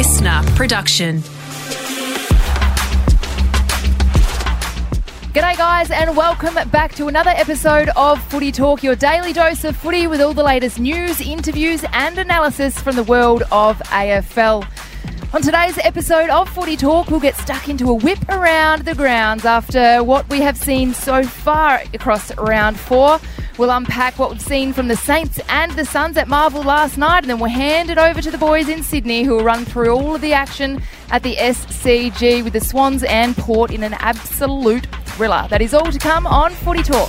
LiSTNR production. G'day, guys, and welcome back to another episode of Footy Talk, your daily dose of footy with all the latest news, interviews, and analysis from the world of AFL. On today's episode of Footy Talk, we'll get stuck into a whip around the grounds after what we have seen so far across round four. We'll unpack what we've seen from the Saints and the Suns at Marvel last night, and then we'll hand it over to the boys in Sydney who will run through all of the action at the SCG with the Swans and Port in an absolute thriller. That is all to come on Footy Talk.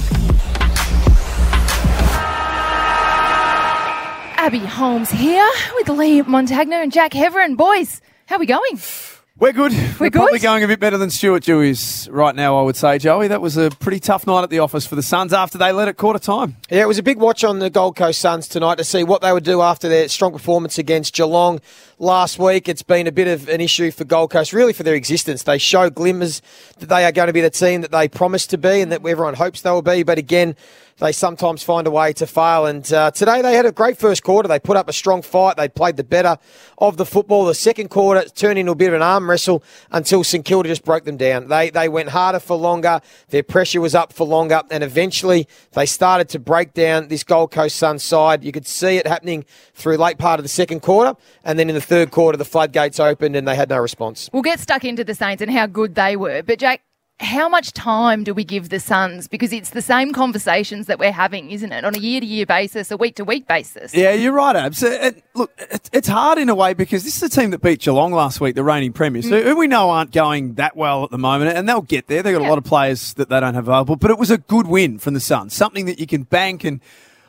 Abbey Holmes here with Leigh Montagna and Jack Heverin. Boys, how are we going? We're good. We're, good? probably going a bit better than Stuart Dewey's right now, I would say, Joey. That was a pretty tough night at the office for the Suns after they led at quarter time. Yeah, it was a big watch on the Gold Coast Suns tonight to see what they would do after their strong performance against Geelong last week. It's been a bit of an issue for Gold Coast, really for their existence. They show glimmers that they are going to be the team that they promised to be and that everyone hopes they will be. But again, they sometimes find a way to fail. And uh, today they had a great first quarter. They put up a strong fight. They played the better of the football. The second quarter turned into a bit of an arm wrestle until St Kilda just broke them down. They they went harder for longer. Their pressure was up for longer, and eventually they started to break down this Gold Coast Suns side. You could see it happening through late part of the second quarter, and then in the third quarter the floodgates opened and they had no response. We'll get stuck into the Saints and how good they were. But, Jack, how much time do we give the Suns? Because it's the same conversations that we're having, isn't it? On a year to year basis, a week to week basis. Yeah, you're right, Abs. It, look, it, it's hard in a way because this is a team that beat Geelong last week, the reigning premiers, who, mm. who we know aren't going that well at the moment, and they'll get there. They've got Yeah. a lot of players that they don't have available, but it was a good win from the Suns, something that you can bank. And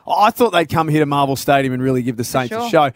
I thought they'd come here to Marvel Stadium and really give the Saints sure. a show.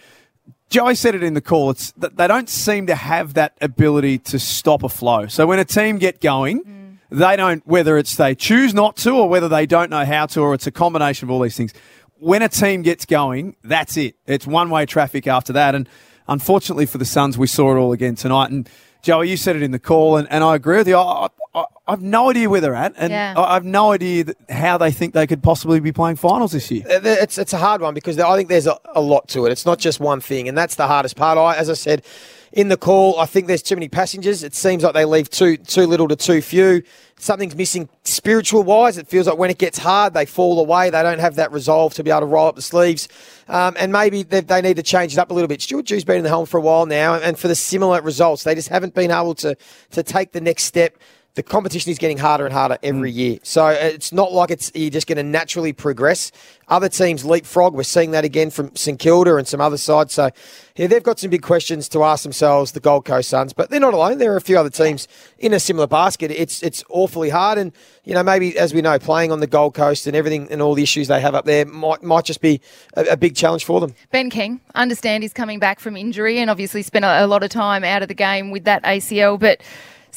Joey said it in the call. It's that they don't seem to have that ability to stop a flow. So when a team get going, mm. They don't. Whether it's they choose not to, or whether they don't know how to, or it's a combination of all these things. When a team gets going, that's it. It's one way traffic after that. And unfortunately for the Suns, we saw it all again tonight. And Joey, you said it in the call, and, and I agree with you. I, I, I have no idea where they're at, and Yeah. I I have no idea how they think they could possibly be playing finals this year. It's it's a hard one because I think there's a, a lot to it. It's not just one thing, and that's the hardest part. I, as I said in the call, I think there's too many passengers. It seems like they leave too too little to too few. Something's missing spiritual wise. It feels like when it gets hard, they fall away. They don't have that resolve to be able to roll up the sleeves, um, and maybe they, they need to change it up a little bit. Stuart Dew's been in the helm for a while now, and for the similar results, they just haven't been able to to take the next step the competition is getting harder and harder every year. So uh, it's not like it's you're just going to naturally progress. Other teams leapfrog. We're seeing that again from St Kilda and some other sides. So yeah, they've got some big questions to ask themselves, the Gold Coast Suns. But they're not alone. There are a few other teams in a similar basket. It's it's awfully hard, and you know maybe as we know, playing on the Gold Coast and everything and all the issues they have up there might might just be a, a big challenge for them. Ben King, understand he's coming back from injury and obviously spent a, a lot of time out of the game with that ACL, but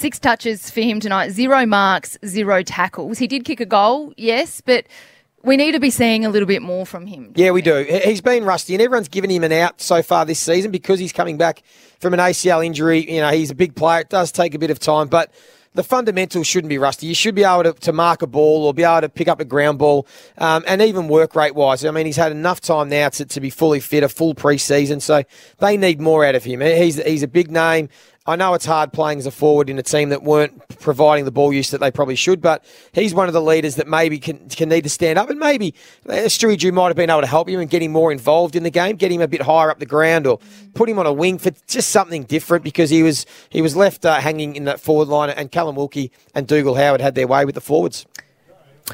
six touches for him tonight, zero marks, zero tackles. He did kick a goal, yes, but we need to be seeing a little bit more from him. Yeah, we do. He- He's been rusty, and everyone's given him an out so far this season because he's coming back from an ACL injury. You know, he's a big player. It does take a bit of time, but the fundamentals shouldn't be rusty. You should be able to, to mark a ball or be able to pick up a ground ball, um, and even work rate wise. I mean, he's had enough time now to, to be fully fit, a full preseason, so they need more out of him. He's he's a big name. I know it's hard playing as a forward in a team that weren't providing the ball use that they probably should, but he's one of the leaders that maybe can, can need to stand up. And maybe uh, Stewie Dew might have been able to help him and get him more involved in the game, get him a bit higher up the ground, or put him on a wing for just something different because he was he was left uh, hanging in that forward line. And Callum Wilkie and Dougal Howard had their way with the forwards.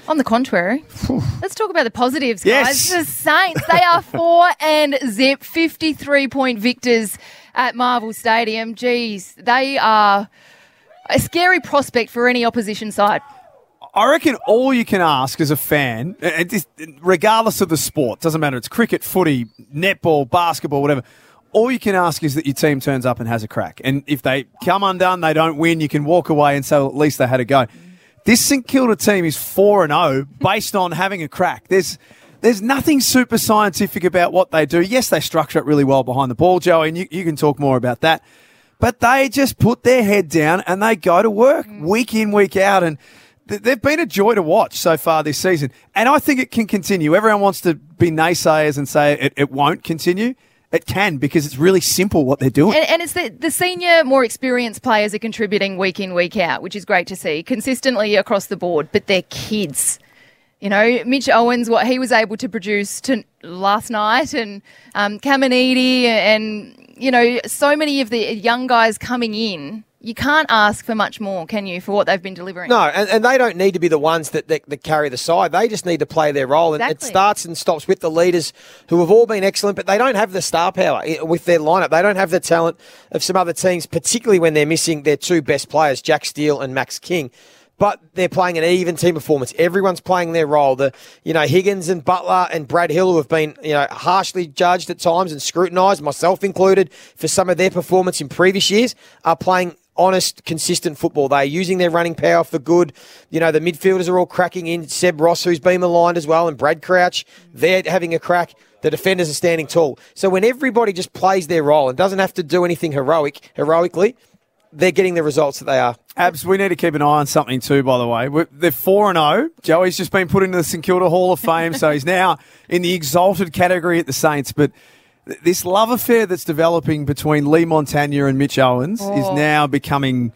On the contrary, let's talk about the positives, Yes. guys. The Saints, they are four and zip, 53 point victors at Marvel Stadium. Geez, they are a scary prospect for any opposition side. I reckon all you can ask as a fan, regardless of the sport, doesn't matter, it's cricket, footy, netball, basketball, whatever. All you can ask is that your team turns up and has a crack. And if they come undone, they don't win, you can walk away and say, well, at least they had a go. This St Kilda team is 4 and 0 based on having a crack. There's there's nothing super scientific about what they do. Yes, they structure it really well behind the ball, Joey, and you, you can talk more about that. But they just put their head down and they go to work mm. week in, week out. And th- they've been a joy to watch so far this season. And I think it can continue. Everyone wants to be naysayers and say it, it won't continue. it can because it's really simple what they're doing. And, and it's the, the senior, more experienced players are contributing week in, week out, which is great to see consistently across the board, but they're kids. You know, Mitch Owens, what he was able to produce to last night, and um, Caminiti, and, you know, so many of the young guys coming in you can't ask for much more, can you, for what they've been delivering? No, and, and they don't need to be the ones that, that, that carry the side. They just need to play their role. And exactly. it starts and stops with the leaders who have all been excellent, but they don't have the star power with their lineup. They don't have the talent of some other teams, particularly when they're missing their two best players, Jack Steele and Max King but they're playing an even team performance. Everyone's playing their role. The you know Higgins and Butler and Brad Hill, who have been you know harshly judged at times and scrutinised, myself included, for some of their performance in previous years, are playing honest, consistent football. They're using their running power for good. You know, the midfielders are all cracking in. Seb Ross, who's been maligned as well, and Brad Crouch, they're having a crack. The defenders are standing tall. So when everybody just plays their role and doesn't have to do anything heroic, heroically, they're getting the results that they are. Abs, we need to keep an eye on something too, by the way. We're, they're 4 and 0. Joey's just been put into the St Kilda Hall of Fame, so he's now in the exalted category at the Saints. But this love affair that's developing between Leigh Montagna and Mitch Owens oh. is now becoming.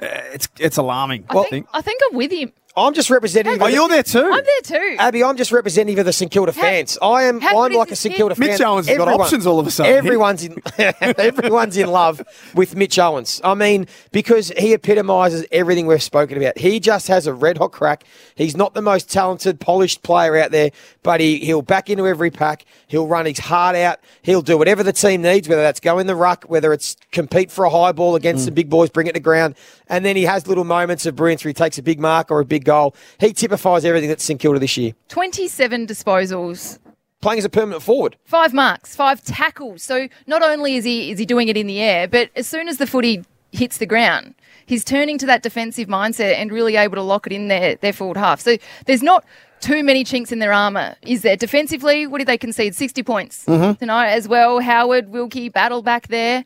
Uh, it's it's alarming. I, think, I think I'm with him. I'm just representative. Oh, you're there too. I'm there too. Abbey, I'm just representative of the St Kilda fans. I am. I'm like a St Kilda fan. Mitch Owens has got options all of a sudden. Everyone's in. everyone's in love with Mitch Owens. I mean, because he epitomises everything we've spoken about. He just has a red hot crack. He's not the most talented, polished player out there, but he he'll back into every pack. He'll run his heart out. He'll do whatever the team needs, whether that's go in the ruck, whether it's compete for a high ball against mm. the big boys, bring it to ground, and then he has little moments of brilliance where he takes a big mark or a big goal. He typifies everything that's St Kilda this year. 27 disposals. Playing as a permanent forward. Five marks, five tackles. So not only is he is he doing it in the air, but as soon as the footy hits the ground, he's turning to that defensive mindset and really able to lock it in their, their forward half. So there's not too many chinks in their armour, is there? Defensively, what did they concede? 60 points mm-hmm. tonight as well. Howard, Wilkie, battle back there.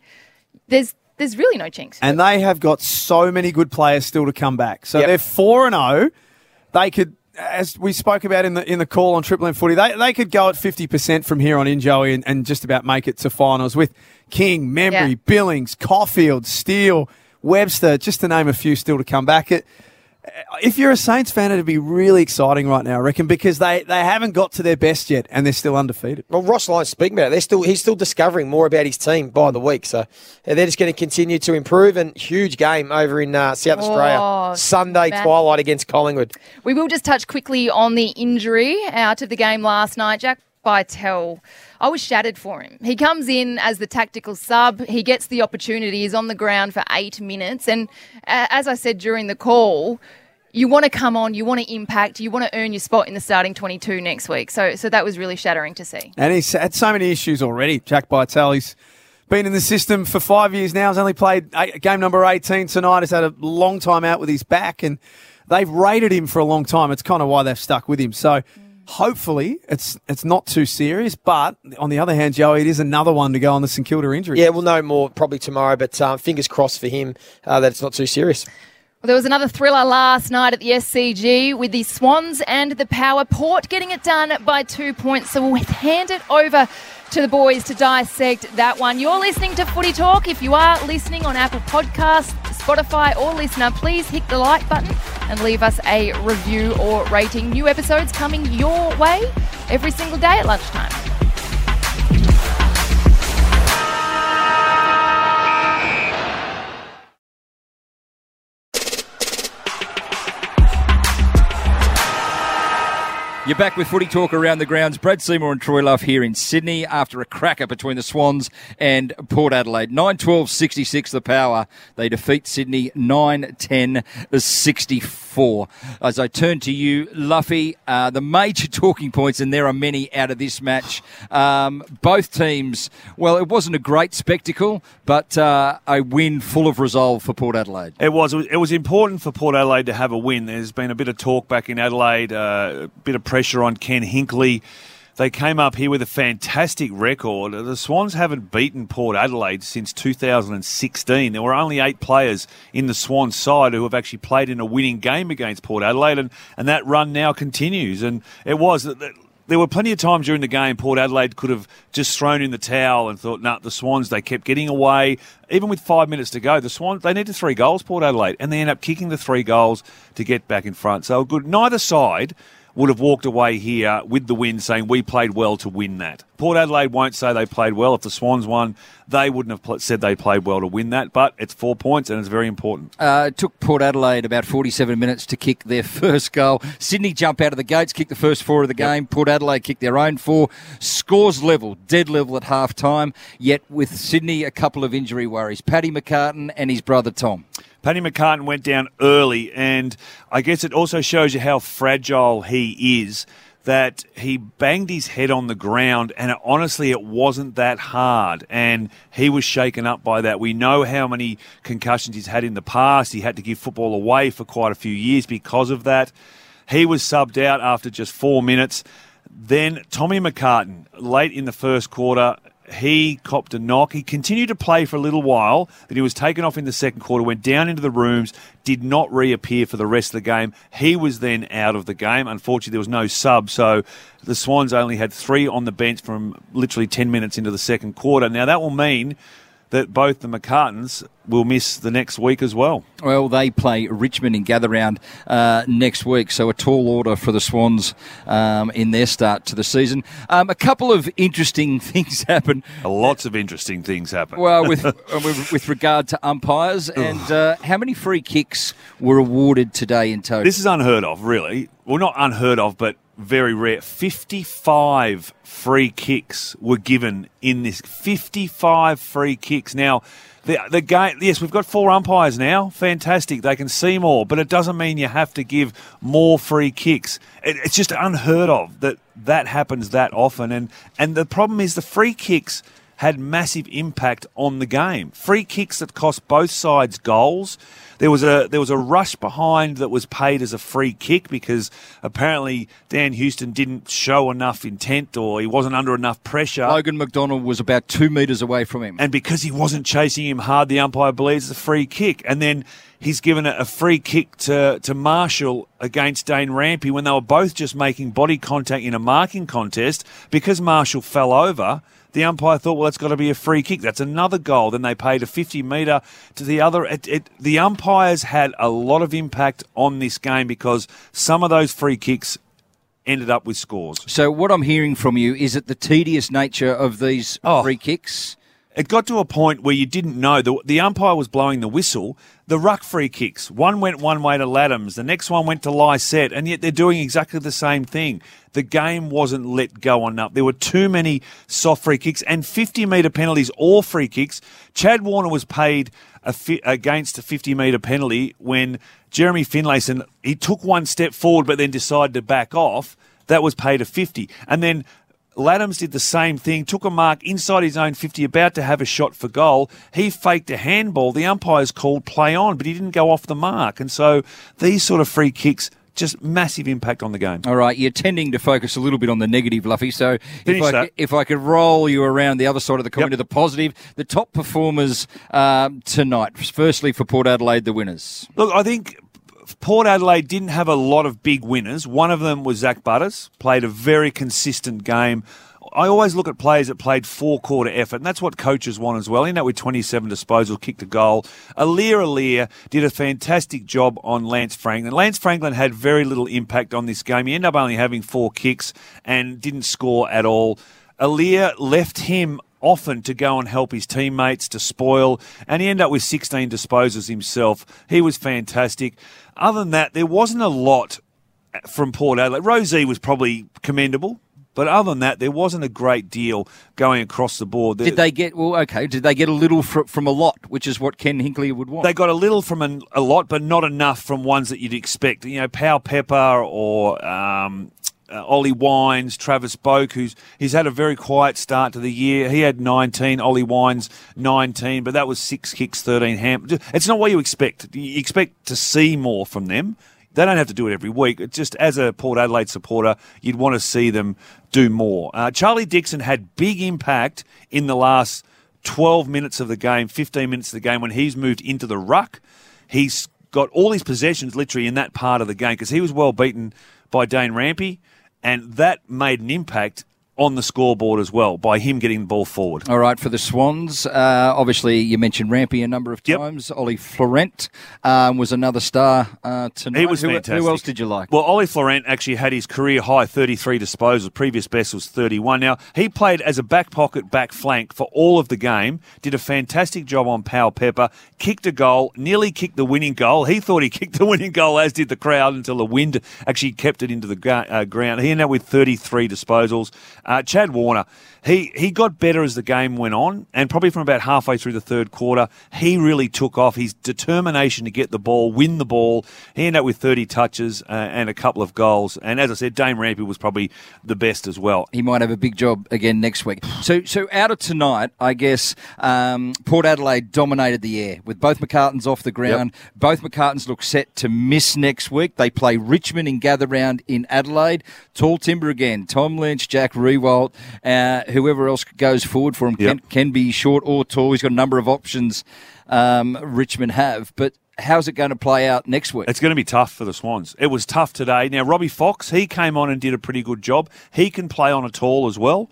There's there's really no chinks. And they have got so many good players still to come back. So yep. they're 4 and 0 they could, as we spoke about in the in the call on Triple M Footy, they, they could go at fifty percent from here on in, Joey, and, and, just about make it to finals with King, Membrey, yeah. Billings, Coffield, Steele, Webster, just to name a few still to come back. It, if you're a Saints fan, it'd be really exciting right now, I reckon, because they, they haven't got to their best yet and they're still undefeated. Well, Ross Lyon's speaking about it. They're still he's still discovering more about his team by the week, so they're just going to continue to improve. And huge game over in uh, South Australia oh, Sunday man. twilight against Collingwood. We will just touch quickly on the injury out of the game last night. Jack Bytel. I was shattered for him. He comes in as the tactical sub. He gets the opportunity. He's on the ground for eight minutes. And uh, as I said during the call, you want to come on, you want to impact, you want to earn your spot in the starting 22 next week. So, so that was really shattering to see. And he's had so many issues already. Jack Bytel, he's been in the system for five years now. He's only played eight, game number 18 tonight. He's had a long time out with his back, and they've rated him for a long time. It's kind of why they've stuck with him. So. Hopefully, it's it's not too serious, but on the other hand, Joey, it is another one to go on the St Kilda injury. Yeah, we'll know more probably tomorrow, but um, fingers crossed for him uh, that it's not too serious. Well, there was another thriller last night at the SCG with the Swans and the Power Port getting it done by two points. So we'll hand it over to the boys to dissect that one. You're listening to Footy Talk. If you are listening on Apple Podcasts, Spotify, or LiSTNR, please hit the like button and leave us a review or rating. New episodes coming your way every single day at lunchtime. You're back with footy talk around the grounds. Brad Seymour and Troy Luff here in Sydney after a cracker between the Swans and Port Adelaide. 9 12 66 the power. They defeat Sydney 9 10 64. As I turn to you, Luffy, uh, the major talking points, and there are many out of this match. Um, both teams, well, it wasn't a great spectacle, but uh, a win full of resolve for Port Adelaide. It was. It was important for Port Adelaide to have a win. There's been a bit of talk back in Adelaide, uh, a bit of pressure pressure on Ken Hinkley. They came up here with a fantastic record. The Swans haven't beaten Port Adelaide since 2016. There were only eight players in the Swans side who have actually played in a winning game against Port Adelaide, and, and that run now continues. And it was there were plenty of times during the game Port Adelaide could have just thrown in the towel and thought, nah, the Swans, they kept getting away. Even with five minutes to go, the Swans, they needed three goals, Port Adelaide, and they end up kicking the three goals to get back in front. So good. Neither side would have walked away here with the win saying we played well to win that. Port Adelaide won't say they played well. If the Swans won, they wouldn't have pl- said they played well to win that, but it's four points and it's very important. Uh, it took Port Adelaide about 47 minutes to kick their first goal. Sydney jump out of the gates, kick the first four of the game. Port Adelaide kick their own four. Scores level, dead level at half time, yet with Sydney a couple of injury worries. Paddy McCartin and his brother Tom. Paddy McCartin went down early, and I guess it also shows you how fragile he is. That he banged his head on the ground, and it, honestly, it wasn't that hard, and he was shaken up by that. We know how many concussions he's had in the past. He had to give football away for quite a few years because of that. He was subbed out after just four minutes. Then Tommy McCartin, late in the first quarter, he copped a knock. He continued to play for a little while. Then he was taken off in the second quarter, went down into the rooms, did not reappear for the rest of the game. He was then out of the game. Unfortunately, there was no sub, so the Swans only had three on the bench from literally 10 minutes into the second quarter. Now, that will mean that both the McCartins will miss the next week as well. Well, they play Richmond in gather round uh, next week, so a tall order for the Swans um, in their start to the season. Um, a couple of interesting things happen. Lots of interesting things happen. Well, with uh, with, with regard to umpires, and uh, how many free kicks were awarded today in total? This is unheard of, really. Well, not unheard of, but very rare. 55 free kicks were given in this. 55 free kicks. Now, the, the game, yes, we've got four umpires now. Fantastic. They can see more, but it doesn't mean you have to give more free kicks. It, it's just unheard of that that happens that often. And, and the problem is the free kicks had massive impact on the game. Free kicks that cost both sides goals. There was a there was a rush behind that was paid as a free kick because apparently Dan Houston didn't show enough intent or he wasn't under enough pressure. Logan McDonald was about two metres away from him. And because he wasn't chasing him hard, the umpire believes it's a free kick. And then he's given a, free kick to, to Marshall against Dane Rampe when they were both just making body contact in a marking contest. Because Marshall fell over, the umpire thought, well, it's got to be a free kick. That's another goal. Then they paid a 50 metre to the other. It, it, the umpires had a lot of impact on this game because some of those free kicks ended up with scores. So what I'm hearing from you is that the tedious nature of these Oh. free kicks. It got to a point where you didn't know. The, the umpire was blowing the whistle. The ruck free kicks. One went one way to Ladhams. The next one went to Lycett. And yet they're doing exactly the same thing. The game wasn't let go enough. There were too many soft free kicks and 50 metre penalties or free kicks. Chad Warner was paid a fi- against a 50 metre penalty when Jeremy Finlayson, he took one step forward but then decided to back off. That was paid a 50. And then Ladhams did the same thing, took a mark inside his own 50, about to have a shot for goal. He faked a handball. The umpires called play on, but he didn't go off the mark. And so these sort of free kicks, just massive impact on the game. All right, you're tending to focus a little bit on the negative, Luffy. So if I, that. if I could roll you around the other side of the coin Yep. to the positive, the top performers um, tonight. Firstly, for Port Adelaide, the winners. Look, I think Port Adelaide didn't have a lot of big winners. One of them was Zach Butters, played a very consistent game. I always look at players that played four quarter effort, and that's what coaches want as well. In that, with 27 disposals, kicked a goal. Aliir Aliir did a fantastic job on Lance Franklin. Lance Franklin had very little impact on this game. He ended up only having four kicks and didn't score at all. Aliir left him often to go and help his teammates to spoil, and he ended up with 16 disposals himself. He was fantastic. Other than that, there wasn't a lot from Port Adelaide. Rozee was probably commendable. But other than that, there wasn't a great deal going across the board. Did they get well? Okay, did they get a little fr- from a lot, which is what Ken Hinkley would want? They got a little from an, a lot, but not enough from ones that you'd expect. You know, Powell Pepper or um, uh, Ollie Wines, Travis Boak, who's he's had a very quiet start to the year. He had 19, Ollie Wines 19, but that was six kicks, 13 ham. It's not what you expect. You expect to see more from them. They don't have to do it every week. It's just as a Port Adelaide supporter, you'd want to see them do more. Uh, Charlie Dixon had big impact in the last 12 minutes of the game, 15 minutes of the game when he's moved into the ruck. He's got all his possessions literally in that part of the game because he was well beaten by Dane Rampe. And that made an impact on the scoreboard as well by him getting the ball forward. All right, for the Swans, uh, obviously you mentioned Rampe a number of Yep. times. Ollie Florent um, was another star uh, tonight. He was who, fantastic. Who else did you like? Well, Ollie Florent actually had his career high 33 disposals. Previous best was 31. Now, he played as a back pocket, back flank for all of the game, did a fantastic job on Powell Pepper, kicked a goal, nearly kicked the winning goal. He thought he kicked the winning goal, as did the crowd, until the wind actually kept it into the uh, ground. He ended up with 33 disposals. Uh, Chad Warner, he, he got better as the game went on, and probably from about halfway through the third quarter, he really took off. His determination to get the ball, win the ball, he ended up with 30 touches uh, and a couple of goals. And as I said, Dane Rampe was probably the best as well. he might have a big job again next week. So, so out of tonight, I guess um, Port Adelaide dominated the air with both McCartins off the ground. Both McCartins look set to miss next week. They play Richmond in gather round in Adelaide. Tall timber again. Tom Lynch, Jack Riewoldt, uh, whoever else goes forward for him can, can be short or tall. He's got a number of options. Um, Richmond have, but how's it going to play out next week? It's going to be tough for the Swans. It was tough today. Now, Robbie Fox, he came on and did a pretty good job. He can play on a tall as well.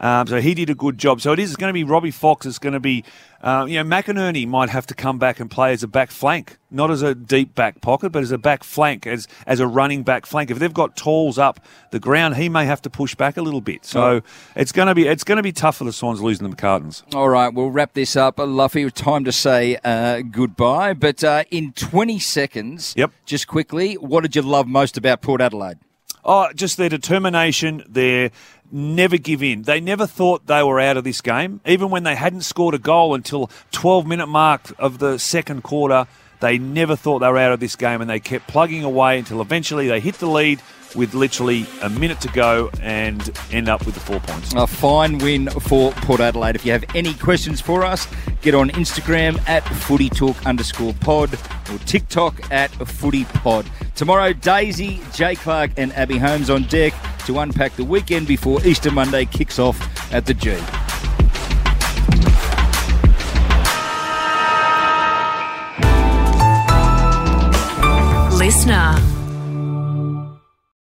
Um, so he did a good job. So it is going to be Robbie Fox. It's going to be, uh, you know, McInerney might have to come back and play as a back flank, not as a deep back pocket, but as a back flank, as as a running back flank. If they've got talls up the ground, he may have to push back a little bit. So it's going to be it's going to be tough for the Swans losing the McCartins. All right, we'll wrap this up. Luffy, time to say uh, goodbye. But uh, in 20 seconds, Yep. just quickly, what did you love most about Port Adelaide? Oh, just their determination, their never give in. They never thought they were out of this game. Even when they hadn't scored a goal until 12 minute mark of the second quarter, they never thought they were out of this game and they kept plugging away until eventually they hit the lead with literally a minute to go and end up with the four points. A fine win for Port Adelaide. If you have any questions for us, get on Instagram at footy talk underscore pod or TikTok at footy pod. Tomorrow, Daisy, Jay Clark, and Abbey Holmes on deck to unpack the weekend before Easter Monday kicks off at the G. LiSTNR.